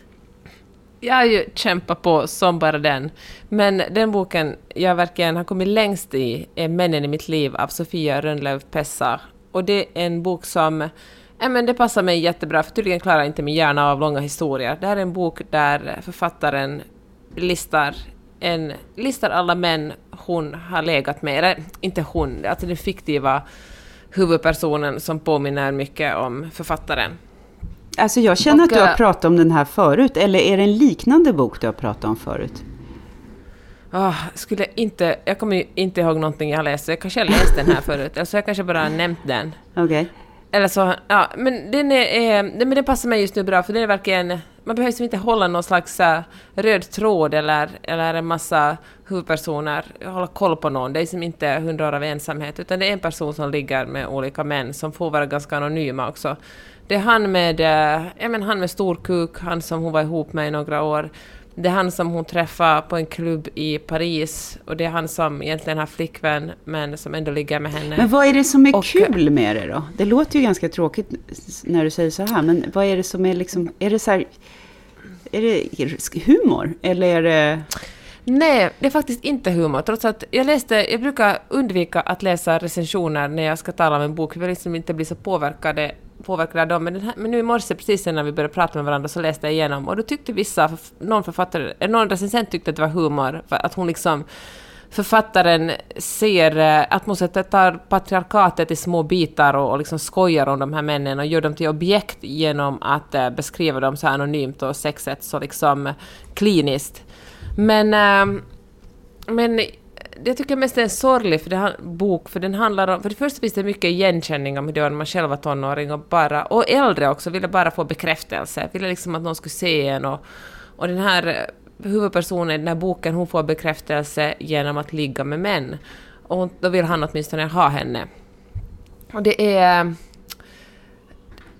Jag har ju kämpat på som bara den. Men den boken jag verkligen har kommit längst i är Männen i mitt liv av Sofia Rönnlöv Pessar. Och det är en bok som ja, men det passar mig jättebra, för tydligen klarar inte min hjärna av långa historier. Det här är en bok där författaren listar, en, listar alla män hon har legat med. Eller inte hon, alltså den fiktiva huvudpersonen som påminner mycket om författaren. Alltså jag känner Och, att du har eh, pratat om den här förut, eller är det en liknande bok du har pratat om förut? Ah, skulle inte, jag kommer inte ihåg någonting jag har läst, jag kanske har läst den här förut, eller så jag kanske bara har nämnt den. Okej. Eller så, ja, men den, är, eh, men den passar mig just nu bra för den är verkligen... Man behöver liksom inte hålla någon slags uh, röd tråd eller, eller en massa huvudpersoner, hålla koll på någon. Det är liksom inte hundra år av ensamhet, utan det är en person som ligger med olika män som får vara ganska anonyma också. Det är han med, uh, ja, men han med stor kuk, han som hon var ihop med i några år. Det är han som hon träffar på en klubb i Paris och det är han som egentligen har flickvän men som ändå ligger med henne. Men vad är det som är Och- kul med det då? Det låter ju ganska tråkigt när du säger så här, men vad är det som är liksom, är det så här, är det humor? Eller är det... Nej, det är faktiskt inte humor. Trots att jag läste, jag brukar undvika att läsa recensioner när jag ska tala om en bok. Jag vill liksom inte bli så påverkade, påverkade av dem. Men, den här, men nu i morse, precis när vi började prata med varandra, så läste jag igenom och då tyckte vissa, någon författare, eh, någon recensent tyckte att det var humor. Att hon liksom författaren ser eh, att hon tar patriarkatet i små bitar och, och liksom skojar om de här männen och gör dem till objekt genom att eh, beskriva dem så anonymt och sexet så liksom kliniskt. Men, eh, men jag tycker mest det är en sorglig för det bok, för den handlar om... För det första finns det mycket igenkänning om hur det var när man själv var tonåring och bara... Och äldre också, ville bara få bekräftelse. Ville liksom att någon skulle se en och... Och den här eh, huvudpersonen i den här boken, hon får bekräftelse genom att ligga med män. Och då vill han åtminstone ha henne. Och det är...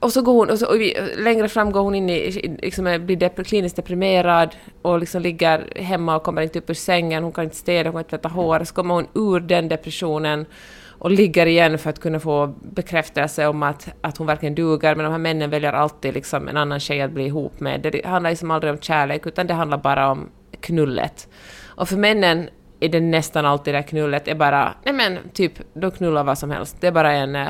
Och så går hon, och så, och vi- längre fram går hon in i, liksom, blir dep kliniskt deprimerad och liksom ligger hemma och kommer inte upp ur sängen, hon kan inte städa, hon kan inte tvätta hår. Så kommer hon ur den depressionen och ligger igen för att kunna få bekräftelse om att, att hon verkligen duger, men de här männen väljer alltid liksom en annan tjej att bli ihop med. Det handlar liksom aldrig om kärlek, utan det handlar bara om knullet. Och för männen är det nästan alltid det här knullet är bara, nej men typ, de knullar vad som helst. Det är bara en... Eh,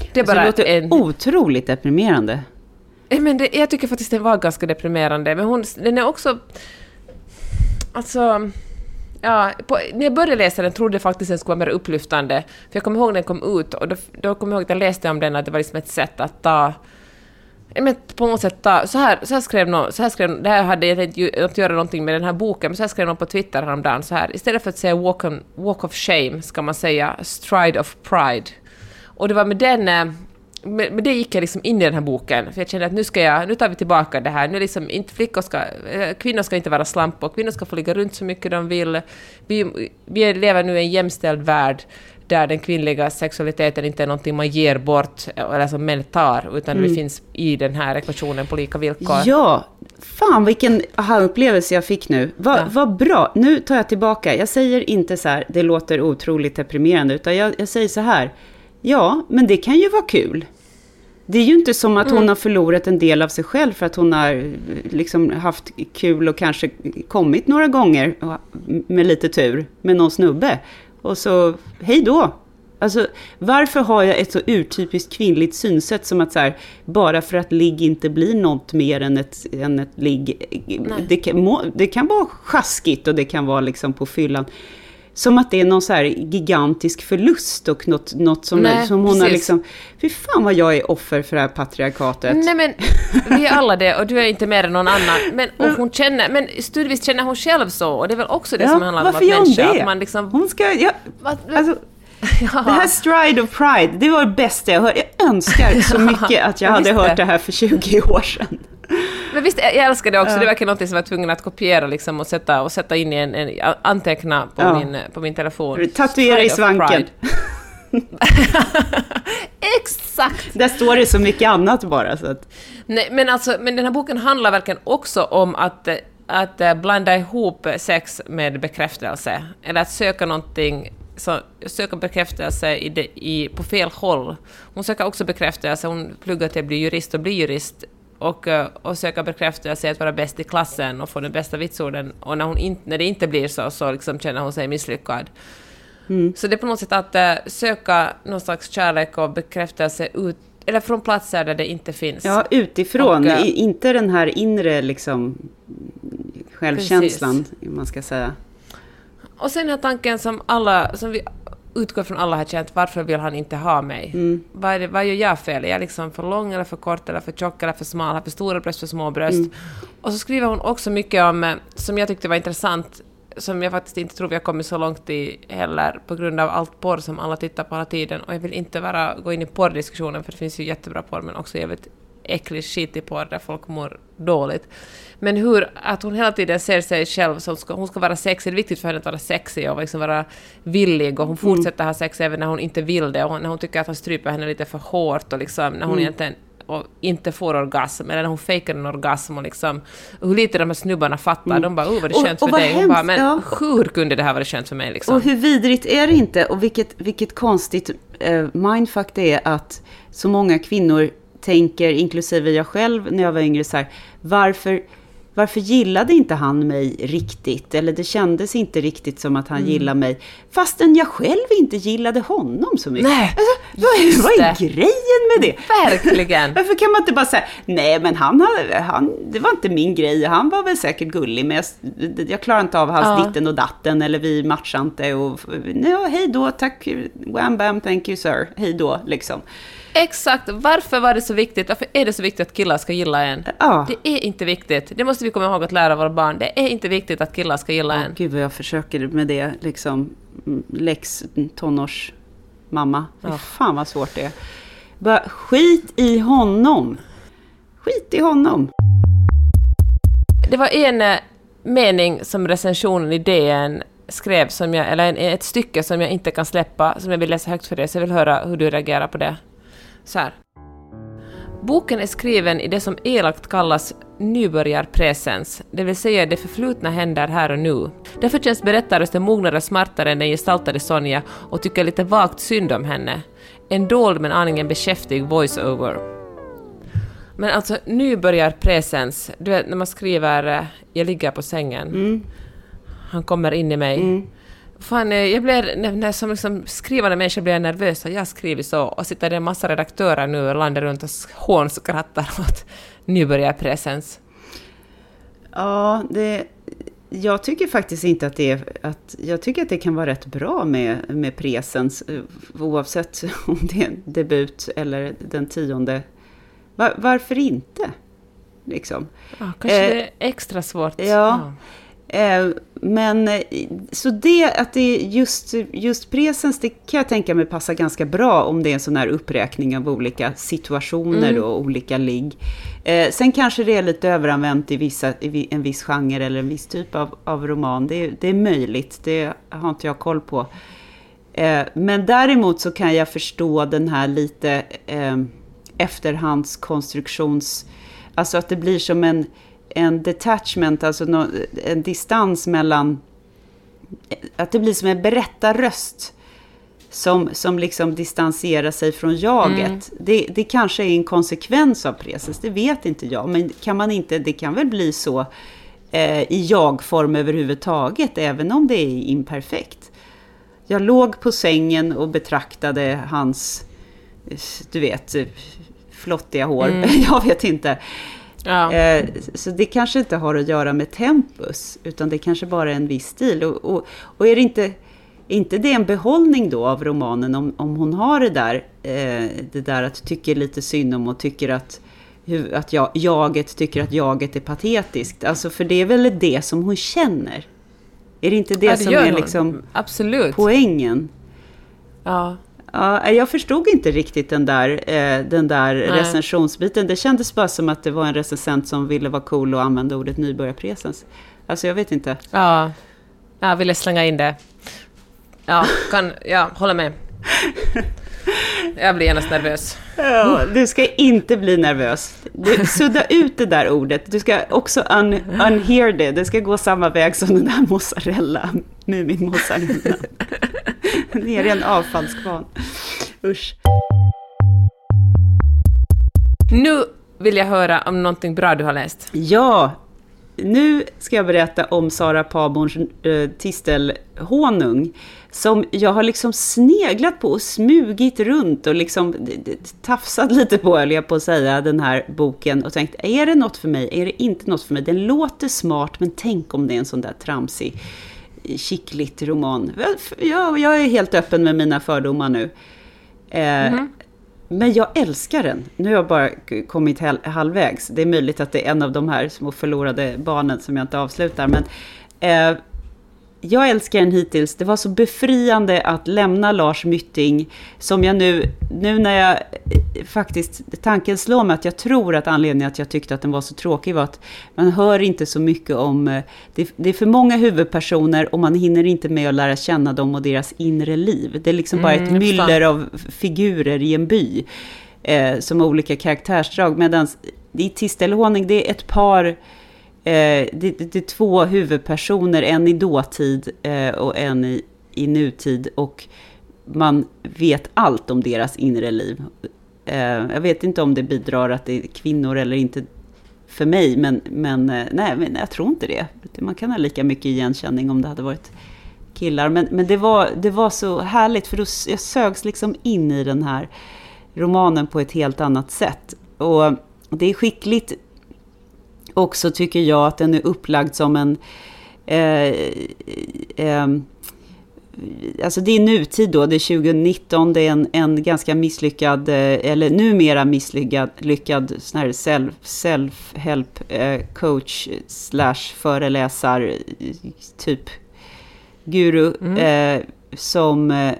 eh, Det är Alltså, bara det låter en... otroligt deprimerande. Eh, Men det, jag tycker faktiskt den var ganska deprimerande, men hon, den är också... Alltså... Ja, på, när jag började läsa den trodde jag faktiskt den skulle vara mer upplyftande. För jag kommer ihåg när den kom ut, och då, då kommer jag ihåg att jag läste om den, att det var liksom ett sätt att ta... Men på något sätt ta... Så här, så här skrev någon... Så här skrev, det här hade inte att göra någonting med den här boken, men så här skrev någon på Twitter häromdagen så här. Istället för att säga walk, on, walk of shame ska man säga stride of pride. Och det var med den... eh, Med, det gick jag liksom in i den här boken, för jag kände att nu ska jag, nu tar vi tillbaka det här. Nu liksom inte flickor ska, eh, kvinnor ska inte vara slampor, kvinnor ska få ligga runt så mycket de vill. Vi, vi lever nu i en jämställd värld där den kvinnliga sexualiteten inte är någonting man ger bort, eh, eller som män tar, utan vi finns i den här ekvationen på lika villkor. Ja, fan vilken aha-upplevelse jag fick nu. Vad Ja. vad bra, nu tar jag tillbaka. Jag säger inte så här, det låter otroligt deprimerande, utan jag, jag säger så här. Ja, men det kan ju vara kul. Det är ju inte som att hon har förlorat en del av sig själv för att hon har eh, liksom haft kul och kanske kommit några gånger med lite tur med någon snubbe. Och så, hej då! Alltså, varför har jag ett så urtypiskt kvinnligt synsätt som att så här, bara för att ligg inte blir något mer än ett, än ett ligg. Det kan, må, det kan vara sjaskigt och det kan vara liksom på fyllan. Som att det är någon så här gigantisk förlust och något, något som, Nej, som hon har precis. liksom... Fy fan vad jag är offer för det här patriarkatet. Nej men, vi är alla det och du är inte mer än någon annan. Men, och hon känner, men stundvis känner hon själv så och det är väl också det som handlar om att varför gör hon människa, det? att man liksom... Hon ska... Ja, Vad- alltså, det här Stride of Pride, det var det bästa jag hört. Jag önskar så mycket att jag Ja, hade hört det. det här för 20 år sedan. Men visst, jag älskar det också. Det är verkligen något som jag var tvungen att kopiera liksom, och, sätta, och sätta in i en, en anteckna på, Ja. min, på min telefon. Tatuera i svanken. Exakt! Där står det så mycket annat bara. Så att, Nej, men, alltså, men den här boken handlar verkligen också om att, att blanda ihop sex med bekräftelse. Eller att söka någonting, så, söka bekräftelse i det, i, på fel håll. Hon söker också bekräftelse, hon pluggar till att bli jurist och blir jurist. Och, eh, och söka bekräftelse i att vara bäst i klassen och få den bästa vitsorden. Och när, hon in, när det inte blir så, så liksom känner hon sig misslyckad. Så det är på något sätt att eh, söka någon slags kärlek och bekräftelse ut, eller från platser där det inte finns. ja, utifrån. Och, eh, inte den här inre liksom, självkänslan, om man ska säga. Och sen är tanken som alla, som vi utgår från alla har känt, varför vill han inte ha mig? Vad, är det, vad gör jag fel? Är jag liksom för lång eller för kort eller för tjock eller för smal? Har för stora bröst, för små bröst? Och så skriver hon också mycket om, eh, som jag tyckte var intressant, som jag faktiskt inte tror vi har kommit så långt i heller, på grund av allt porr som alla tittar på hela tiden. Och jag vill inte bara gå in i porrdiskussionen, för det finns ju jättebra porr, men också jävligt äcklig, skitig porr där folk mår dåligt. Men hur, att hon hela tiden ser sig själv som ska, hon ska vara sexig, det är viktigt för henne att vara sexig och liksom vara villig och hon fortsätter ha sex även när hon inte vill det och när hon tycker att han stryper henne lite för hårt och liksom när hon Mm. egentligen och inte får orgasm, eller när hon fejkar en orgasm och liksom, och hur lite de här snubbarna fattar, de bara oh vad det Mm. Och- känns och för vad dig. Hon bara hemskt, men ja. hur kunde det här vara skönt för mig liksom? Och hur vidrigt är det inte? Och vilket, vilket konstigt eh, mindfuck det är att så många kvinnor tänker, inklusive jag själv när jag var yngre, så här, varför, varför gillade inte han mig riktigt? Eller det kändes inte riktigt som att han Mm. gillade mig. Fastän jag själv inte gillade honom så mycket. Nej, alltså, vad, vad är det. grejen med det? Verkligen! Varför kan man inte bara säga, nej men han, hade- han, det var inte min grej, han var väl säkert gullig, men jag, jag klarar inte av hans Ja. ditten och datten, eller vi matchar inte, och ja, hej då, tack, wham bam, thank you sir, hej då, liksom. Exakt, varför var det så viktigt? Varför är det så viktigt att killar ska gilla en? Ja. Det är inte viktigt. Det måste vi komma ihåg att lära våra barn. Det är inte viktigt att killar ska gilla en. Gud vad jag försöker med det, liksom, mm, lex tonårsmamma. Fy Ja. Fan vad svårt det är. Bara skit i honom. Skit i honom. Det var en eh, mening som recensionen i DN skrev, som jag, eller ett stycke som jag inte kan släppa, som jag vill läsa högt för dig, så jag vill höra hur du reagerar på det. Så här. Boken är skriven i det som elakt kallas nybörjarpresens, det vill säga det förflutna händer här och nu. Därför känns berättarrösten mognare och smartare än den gestaltade Sonja och tycker lite vagt synd om henne. En dold men aningen beskäftig voice-over. Men alltså nybörjarpresens, du vet när man skriver eh, “jag ligger på sängen”, han kommer in i mig. Fan, eh, jag blir, när, när som liksom skrivande människa blir jag nervös att jag har skrivit så och sitter det en massa redaktörer nu landet runt och hånskrattar åt nybörjarpresens. Ja, det, jag tycker faktiskt inte att det är... Att, jag tycker att det kan vara rätt bra med, med presens, eh, oavsett om det är debut eller den tionde. Var, varför inte? Liksom. Ja, kanske Eh, det är extra svårt. Ja. Eh, men eh, så det att det är just, just presens, det kan jag tänka mig passar ganska bra om det är en sån här uppräkning av olika situationer Mm. och olika ligg. Eh, sen kanske det är lite överanvänt i, vissa, i en viss genre eller en viss typ av, av roman. Det, det är möjligt, det har inte jag koll på. Eh, men däremot så kan jag förstå den här lite eh, efterhandskonstruktions... Alltså att det blir som en, en detachment, alltså en distans mellan... Att det blir som en berättarröst som, som liksom distanserar sig från jaget. Det, det kanske är en konsekvens av presens, det vet inte jag. Men kan man inte, det kan väl bli så eh, i jag-form överhuvudtaget, även om det är imperfekt. Jag låg på sängen och betraktade hans, eh, du vet, eh, flottiga hår. Jag vet inte. Ja. Eh, så det kanske inte har att göra med tempus, utan det kanske bara är en viss stil. Och, och, och är det inte, inte det en behållning då av romanen, om, om hon har det där, eh, det där att tycker lite synd om och tycker att, att jag, jaget tycker att jaget är patetiskt. Alltså för det är väl det som hon känner? Är det inte det, Ja, som gör är liksom Absolut. poängen? Ja. Ja, jag förstod inte riktigt den där, eh, den där recensionsbiten. Det kändes bara som att det var en recensent som ville vara cool och använda ordet nybörjarpresens. Alltså jag vet inte. Ja. Jag ville slänga in det. Ja, kan, ja, håller med. Jag blir genast nervös. Ja, du ska inte bli nervös. Du, sudda ut det där ordet. Du ska också un, unhear det. Det ska gå samma väg som den där mozzarella. Mumin-mozzarella. Ner i en avfallskvarn. Usch. Nu vill jag höra om någonting bra du har läst. Ja, nu ska jag berätta om Sara Paborns eh, tistelhonung. Som jag har liksom sneglat på och smugit runt och liksom tafsat lite på, höll jag på att säga, den här boken. Och tänkt, är det något för mig? Är det inte något för mig? Den låter smart, men tänk om det är en sån där tramsig, kittligt roman. Jag, jag är helt öppen med mina fördomar nu. Eh, mhm. Men jag älskar den. Nu har jag bara kommit halvvägs. Det är möjligt att det är en av de här små förlorade barnen som jag inte avslutar. Men eh, jag älskar den hittills. Det var så befriande att lämna Lars Mytting, som jag nu, nu när jag faktiskt, tanken slår mig att jag tror att anledningen att jag tyckte att den var så tråkig var att man hör inte så mycket om, eh, det, det är för många huvudpersoner och man hinner inte med att lära känna dem och deras inre liv. Det är liksom bara ett Mm, myller av figurer i en by, eh, som har olika karaktärsdrag, medan i Tistelhåning, det är ett par Eh, Eh, det, det, det är två huvudpersoner, en i dåtid eh, och en i, i nutid. Och man vet allt om deras inre liv. Eh, jag vet inte om det bidrar att det är kvinnor eller inte för mig, men, men, eh, nej, men jag tror inte det. Man kan ha lika mycket igenkänning om det hade varit killar. Men, men det, var, det var så härligt, för då, jag sögs liksom in i den här romanen på ett helt annat sätt. Och det är skickligt också tycker jag att den är upplagd som en... Eh, eh, alltså det är nutid då, det är 2019, det är en, en ganska misslyckad, eh, eller numera misslyckad lyckad sån här self, self-help eh, coach slash föreläsar eh, typ guru eh, som eh,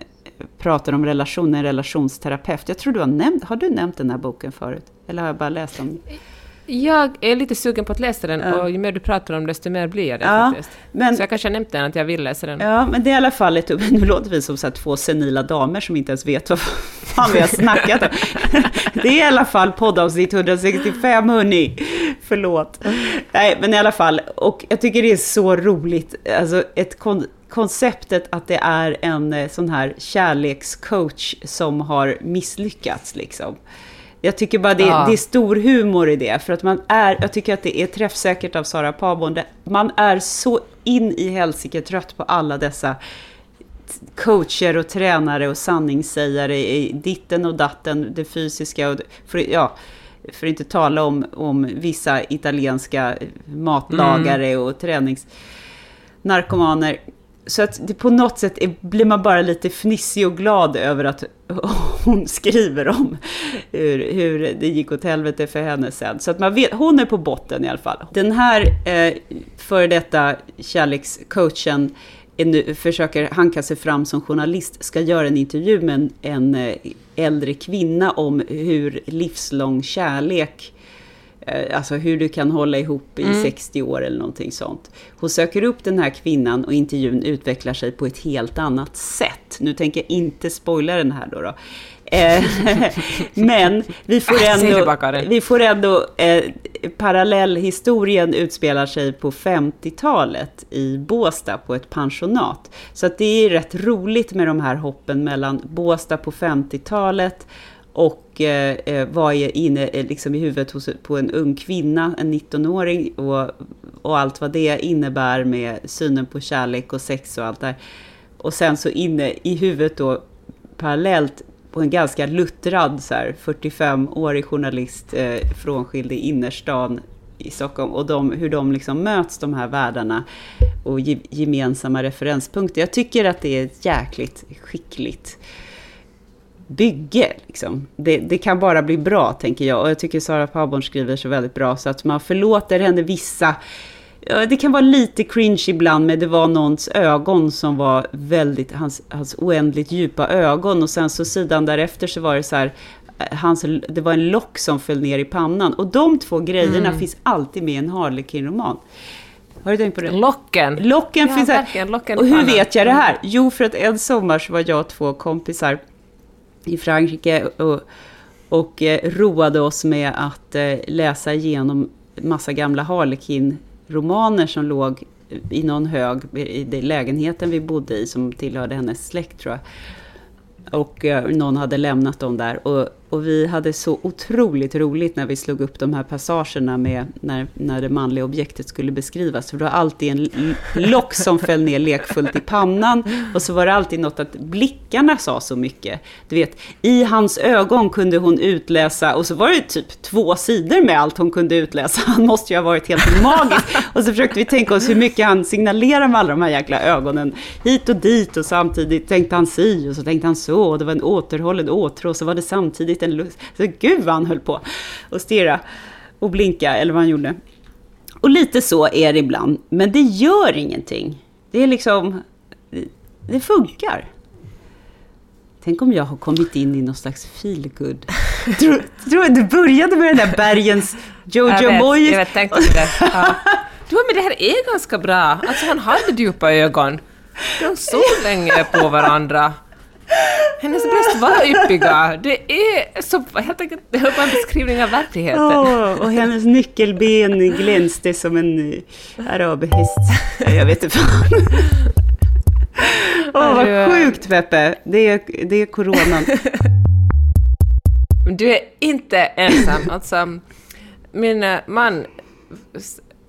pratar om relationer, en relationsterapeut. Jag tror du har nämnt, har du nämnt den här boken förut? Eller har jag bara läst om den? Jag är lite sugen på att läsa den Ja. och ju mer du pratar om desto mer blir jag det Ja, faktiskt. men- Så jag kanske har nämnt den att jag vill läsa den. Ja, men det är i alla fall ett... Nu låter vi som så två senila damer som inte ens vet vad fan vi har snackat om. Det är i alla fall poddavsnitt 165, hörni. Förlåt. Nej, men i alla fall. Och jag tycker det är så roligt. Alltså, ett kon konceptet att det är en eh, sån här kärlekscoach som har misslyckats, liksom. Jag tycker bara det, Ja. det är stor humor i det. För att man är, jag tycker att det är träffsäkert av Sara Pabon. Man är så in i helsike trött på alla dessa coacher och tränare och sanningssägare i ditten och datten, det fysiska och för, ja, för att inte tala om, om vissa italienska matlagare och träningsnarkomaner. Så att det på något sätt är, blir man bara lite fnissig och glad över att hon skriver om hur, hur det gick åt helvete för henne sen. Så att man vet, hon är på botten i alla fall. Den här eh, före detta kärlekscoachen nu, försöker hanka sig fram som journalist, ska göra en intervju med en, en äldre kvinna om hur livslång kärlek Eh, Alltså hur du kan hålla ihop i 60 år eller någonting sånt. Hon söker upp den här kvinnan och intervjun utvecklar sig på ett helt annat sätt. Nu tänker jag inte spoila den här då. då. Eh, Men vi får ändå, vi får ändå eh, parallellhistorien utspelar sig på 50-talet i Båstad på ett pensionat. Så det är rätt roligt med de här hoppen mellan Båstad på 50-talet och eh, eh var vad är inne eh, liksom i huvudet hos, på en ung kvinna, en 19-åring och, och allt vad det innebär med synen på kärlek och sex och allt där. Och sen så inne i huvudet då parallellt på en ganska luttrad 45-årig journalist eh, frånskild i innerstan i Stockholm och de, hur de liksom möts, de här världarna och ge, gemensamma referenspunkter. Jag tycker att det är jäkligt skickligt bygge. Liksom. Det, det kan bara bli bra, tänker jag. Och jag tycker Sara Pabon skriver så väldigt bra, så att man förlåter henne vissa... Det kan vara lite cringe ibland, men det var någons ögon som var väldigt... Hans, hans oändligt djupa ögon. Och sen så sidan därefter så var det så här... Hans, det var en lock som föll ner i pannan. Och de två grejerna finns alltid med i en Harlequin-roman. Har du tänkt på det? Locken! Locken Ja, finns här. locken och hur vet jag det här? Jo, för att en sommar så var jag och två kompisar i Frankrike och, och eh, roade oss med att eh, läsa igenom massa gamla Harlequin-romaner som låg i någon hög i den lägenheten vi bodde i som tillhörde hennes släkt tror jag. Och eh, någon hade lämnat dem där. Och, och vi hade så otroligt roligt när vi slog upp de här passagerna med när, när det manliga objektet skulle beskrivas. För det var alltid en lock som föll ner lekfullt i pannan. Och så var det alltid något att blickarna sa så mycket. Du vet, i hans ögon kunde hon utläsa, och så var det typ två sidor med allt hon kunde utläsa. Han måste ju ha varit helt magisk. Och så försökte vi tänka oss hur mycket han signalerar med alla de här jäkla ögonen. Hit och dit och samtidigt tänkte han si och så tänkte han så. Och det var en återhållen åtrå och så var det samtidigt en lust. Så gud vad han höll på och stirra och blinka eller vad han gjorde. Och lite så är det ibland, men det gör ingenting. Det är liksom... Det funkar. Tänk om jag har kommit in i någon slags feelgood. tror, tror du började med den där bergens Jag Jojo Moyes? jag vet, tänkte på det. Ja. Du, men det här är ganska bra. Alltså han hade djupa ögon. De såg länge på varandra. Hennes bröst var yppiga. Det är så, helt enkelt, det var en beskrivning av verkligheten. Åh, och hennes nyckelben glänste som en arabhäst. Jag vet inte fan. Åh, vad Är du- sjukt Peppe. Det är, det är coronan. Du är inte ensam. Alltså, min eh, man,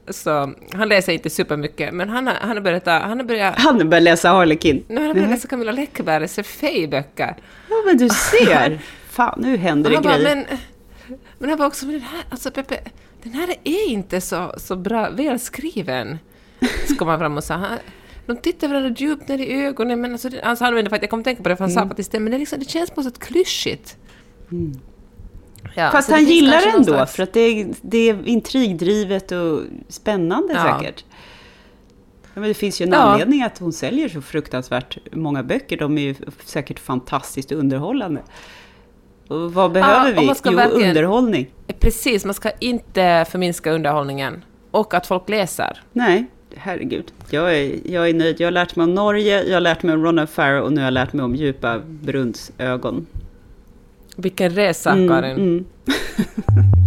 så, han läser inte supermycket, men han har, han har börjat, han har börjat, Han har börjat läsa Harlekin. har han börjat läsa Camilla Läckbergs Fey-böcker. Ja, men du ser. Fan, nu händer det han bara, grejer. men, men han bara också, men den här, alltså Peppe, den här är inte så, så bra välskriven. Så kom han fram och sa, han, de tittar varandra djupt ner i ögonen, men alltså, det, alltså han använde faktiskt, jag kom att tänka på det för han sa faktiskt det, men det, liksom, det känns på något sätt klyschigt. Ja, Fast han gillar det ändå, för att det är, det är intrigdrivet och spännande Ja. säkert. Ja, men det finns ju en anledning att hon säljer så fruktansvärt många böcker. De är ju säkert fantastiskt underhållande. Och vad behöver vi? Jo, underhållning. Precis, man ska inte förminska underhållningen. Och att folk läser. Nej, herregud. Jag är, jag är nöjd. Jag har lärt mig om Norge, jag har lärt mig om Ronna Farrow och nu har jag lärt mig om djupa brunnsögon. Vilken resa, Mm, Karin. mm.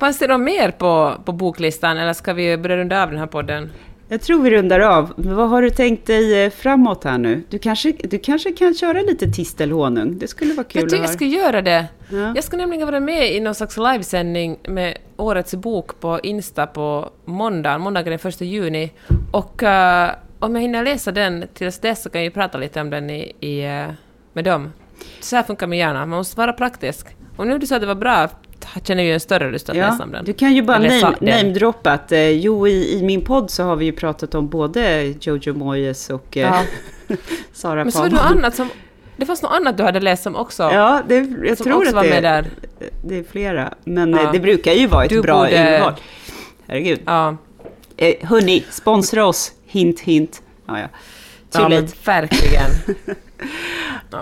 Fanns det något mer på, på boklistan, eller ska vi börja runda av den här podden? Jag tror vi rundar av. Vad har du tänkt dig eh, framåt här nu? Du kanske, du kanske kan köra lite tistelhonung? Det skulle vara kul Jag tycker jag ska göra det. Ja. Jag ska nämligen vara med i någon slags livesändning med årets bok på Insta på måndag, måndagen den 1 juni. Och eh, om jag hinner läsa den tills dess så kan jag ju prata lite om den i, i, eh, med dem. Så här funkar min hjärna, man måste vara praktisk. Och nu du sa att det var bra, känner ju en större lust att läsa om den. du kan ju bara Eller name, namedroppa att eh, jo, i, i min podd så har vi ju pratat om både Jojo Moyes och eh, Sara Men så var det något annat som... Det fanns något annat du hade läst som också... Ja, det, jag tror att var det, med där. det är flera. Men Ja. eh, det brukar ju vara ett Du bra borde- urval. Herregud. Ja, Eh, hörni, sponsra oss. Hint, hint. Ja, ja. Too ja men late. verkligen.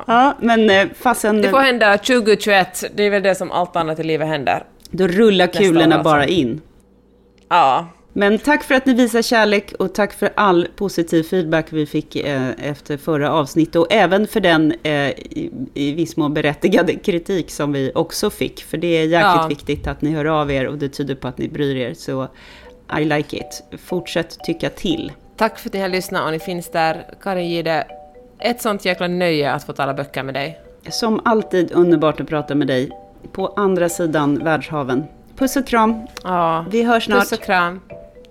Ja, men eh, fasen, Det får hända 2021, det är väl det som allt annat i livet händer. då rullar kulorna alltså. bara in. Ja. Men tack för att ni visar kärlek och tack för all positiv feedback vi fick eh, efter förra avsnittet. Och även för den eh, i viss mån berättigade kritik som vi också fick. För det är jäkligt Ja. viktigt att ni hör av er och det tyder på att ni bryr er. Så I like it. Fortsätt tycka till. Tack för att ni har lyssnat och ni finns där. Karin Gide, ett sånt jäkla nöje att få tala böcker med dig. Som alltid underbart att prata med dig på andra sidan världshaven. Puss och kram. Ja. Vi hörs snart. Puss och kram.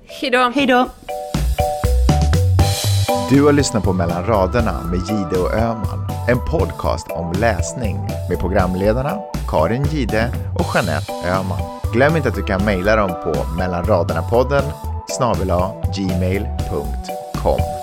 Hejdå! Hej då! Du har lyssnat på Mellan raderna med Gide och Öman. En podcast om läsning med programledarna Karin Gide och Jeanette Öman. Glöm inte att du kan mejla dem på mellanraderna-podden snabel gmail.com.